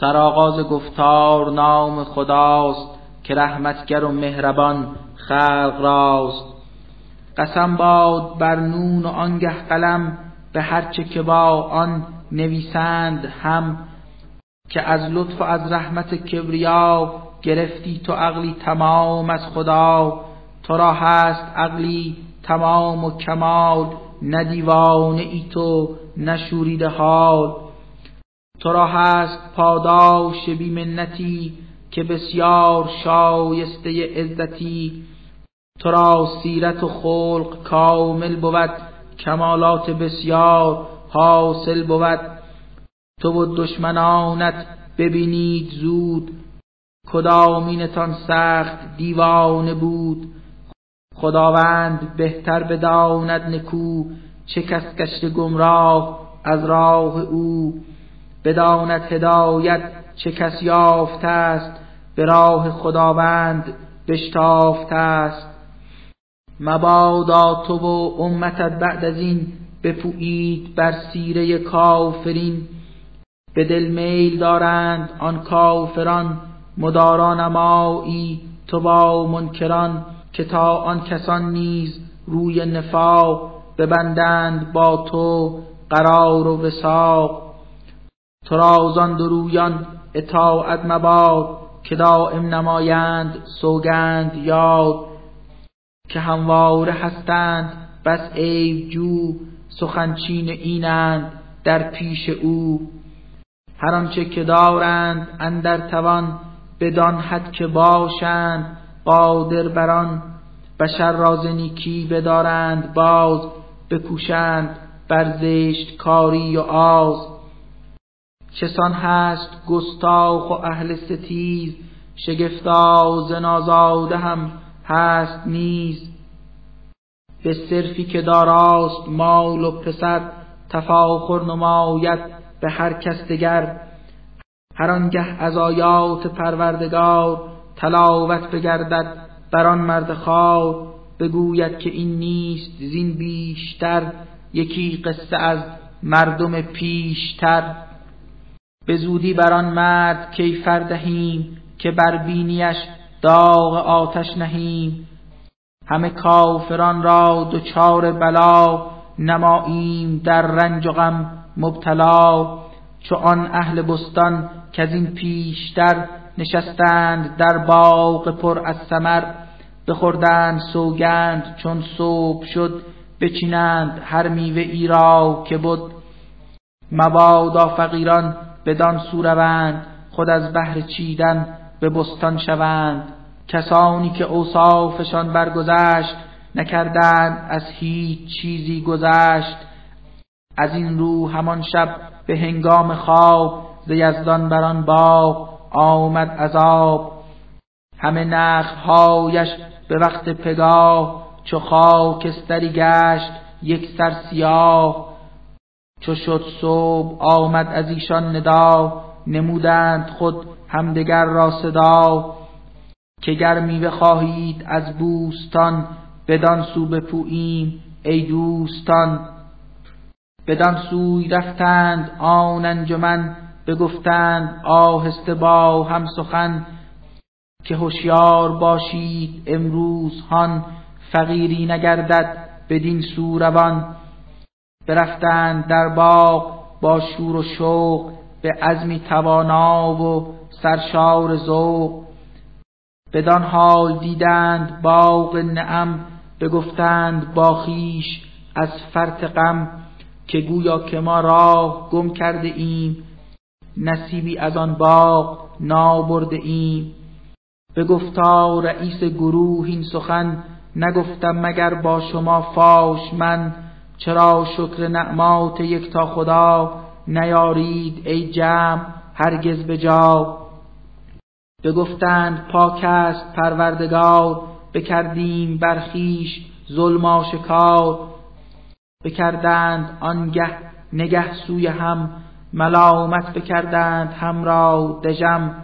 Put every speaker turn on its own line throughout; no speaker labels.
سرآغاز گفتار نام خداست که رحمتگر و مهربان خلق راست. قسم باد بر نون و آنگه قلم به هرچه که با آن نویسند هم که از لطف و از رحمت کبریا گرفتی تو عقلی تمام از خدا. تو را هست عقلی تمام و کمال ندیوانه ای تو نشوریده حال. تو را هست پاداش بی منتی که بسیار شایسته عزتی. تو را سیرت و خلق کامل بود کمالات بسیار حاصل بود. تو و دشمنانت ببینید زود کدامینتان سخت دیوانه بود. خداوند بهتر بداند نکو چه کس گشته گمراه از راه او. بداند هدایت چه کس یافته است به راه خداوند بشتافته است. مبادا تو و امتت بعد از این بپویید بر سیره کافرین. به دل میل دارند آن کافران مدارا نمایی تو با منکران که تا آن کسان نیز روی نفاق ببندند با تو قرار و وساق تو را درویان اطاعت مباد که دائم نمایند سوگند یاد. که همواره هستند بس عیب جو سخنچین اینند در پیش او. هر آنچه که دارند اندر توان بدان حد که باشند قادر بران بشر راز نیکی بدارند باز بکوشند بر زشت کاری و آز. چسان هست گستاخ و اهل ستیز شگفتا زنازاده هم هست نیز. به صرفی که داراست مال و پسر تفاخر نماید به هر کس دگر. هر آنگه از آیات پروردگار تلاوت بگردد بر آن مرد خار بگوید که این نیست زین بیشتر یکی قصه از مردم پیشتر. به زودی بر آن مرد کیفر دهیم که بر بینیش داغ آتش نهیم. همه کافران را دچار بلا نماییم در رنج و غم مبتلا. چو آن اهل بستان که از این پیشتر نشستند در باغ پر از ثمر بخوردند سوگند چون صبح شد بچینند هر میوه ای را که بود مبادا فقیران بدان سو روند خود از بهر چیدن به بستان شوند. کسانی که اوصافشان برگذشت نکردند از هیچ چیزی گذشت. از این رو همان شب به هنگام خواب ز یزدان بر آن باغ آمد عذاب. همه نخلهایش به وقت پگاه چو خاکستری گشت یک سر سیاه. چو شد صبح آمد از ایشان ندا نمودند خود همدگر را صدا. که گر میوه خواهید از بوستان بدان سو بپوییم ای دوستان. بدان سوی رفتند آن انجمن بگفتند آهسته با هم سخن. که هوشیار باشید امروز هان فقیری نگردد بدین سو روان. برفتند در باغ با شور و شوق به عزمی توانا و سرشار ذوق. بدان حال دیدند باغ نعم بگفتند با خیش از فرط غم که گویا که ما راه گم کرده ایم نصیبی از آن باغ نابرده ایم. بگفتا رئیس گروه این سخن نگفتم مگر با شما فاش من چرا شکر نعمات تا خدا نیارید ای جمع هرگز به جا؟ بگفتند پاک است پروردگار بکردیم برخیش ظلم آشکار. بکردند آنگه نگه سوی هم ملامت بکردند هم را دژم.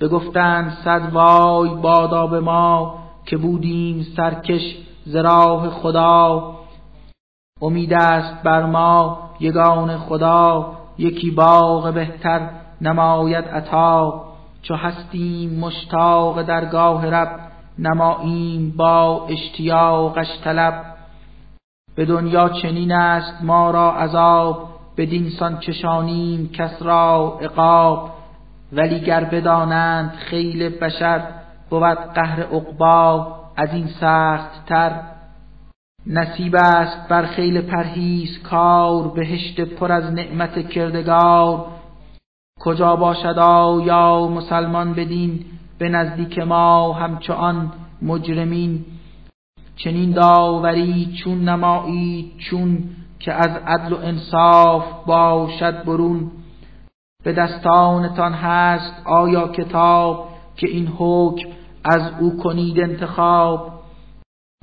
بگفتند صد وای بادا به ما که بودیم سرکش زراح خدا. امید است بر ما یگان خدا یکی باغ بهتر نماید عطا. چو هستیم مشتاق درگاه رب نماییم با اشتیاقش طلب. به دنیا چنین است ما را عذاب بدین سان چشانیم کس را عقاب. ولی گر بدانند خیل بشر بود قهر عقبا از این سخت تر. نصیب است بر خیل پرهیز کار بهشت پر از نعمت کردگار. کجا باشد یا مسلمان بدین به نزدیک ما همچون مجرمین. چنین داوری چون نمایی چون که از عدل و انصاف باشد برون. به دستانتان هست آیا کتاب که این حکم از او کنید انتخاب؟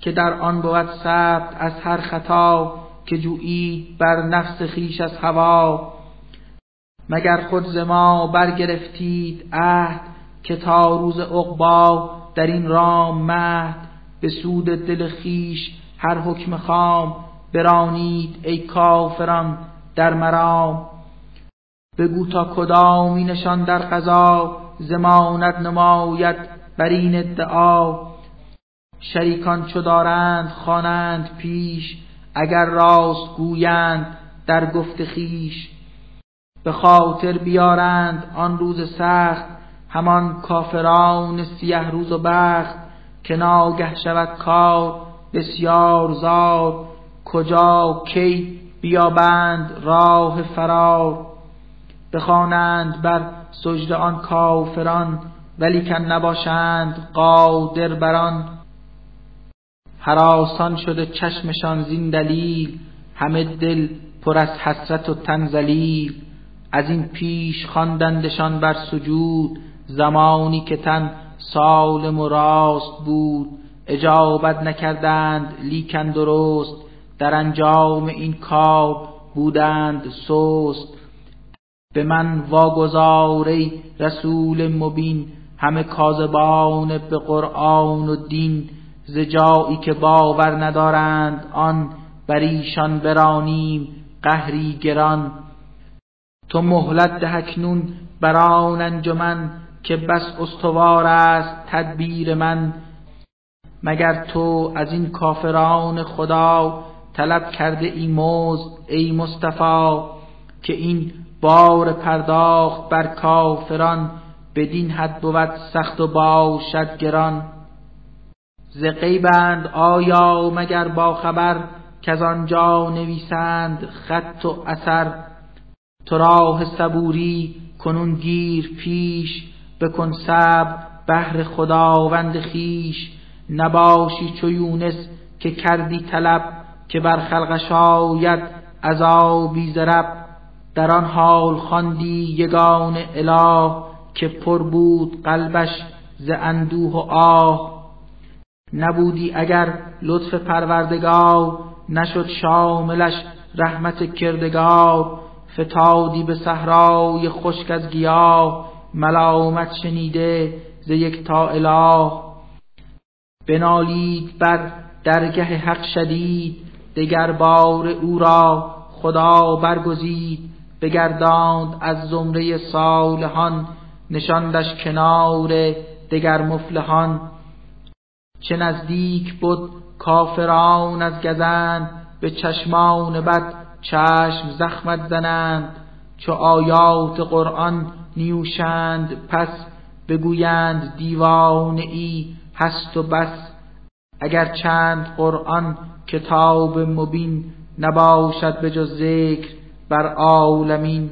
که در آن بود ثبت از هر خطا که جویید بر نفس خیش از هوا. مگر خود ز ما برگرفتید عهد که تا روز عقبا در این رام مهد به سود دل خیش هر حکم خام برانید ای کافران در مرام. بگو تا کدامی نشان در قضا زمانت نماید بر این ادعا. شریکان چو دارند خوانند پیش اگر راست گویند در گفت خیش به خاطر بیارند آن روز سخت همان کافران سیه روز و بخت. که ناگه شود کار بسیار زار. کجا کی بیابند راه فرار. بخوانند بر سجد آن کافران ولیکن نباشند قادر بران حراسان شده چشمشان زین دلیل همه دل پر از حسرت و تنزلیل از این پیش خواندندشان بر سجود زمانی که تن سالم و راست بود. اجابت نکردند لیکن درست. در انجام این کار بودند سست. به من واگذاری رسول مبین همه کاذبان به قرآن و دین ز جایی که باور ندارند آن بر ایشان برانیم قهری گران. تو مهلت ده اکنون بر آن انجمن که بس استوار است تدبیر من. مگر تو از این کافران خدا طلب کرده ای موز ای مصطفی که این بار پرداخت بر کافران؟ بدین حد بود سخت و باشد گران. ز غیبند آیا مگر با خبر که آنجا نویسند خط و اثر. تو راه صبوری کنون گیر پیش بکن صبر بهر خداوند خیش نباشی چو یونس که کردی طلب که بر خلقش آید عذابی زرب در آن حال خواندی یگان اله که پر بود قلبش ز اندوه و آه. نبودی اگر لطف پروردگار نشد شاملش رحمت کردگار فتادی به صحرای خشک از گیاه ملامت شنیده ز یک تا اله بنالید بر درگه حق شدید دگر بار او را خدا برگزید بگرداند از زمره صالحان نشاندش کنار دگر مفلحان چه نزدیک بود کافران از گزند به چشمان بد چشم زخمت زنند. چو آیات قرآن نیوشند پس بگویند دیوان ای هست و بس. اگر چند قرآن کتاب مبین نباشد به جز ذکر بر عالمین.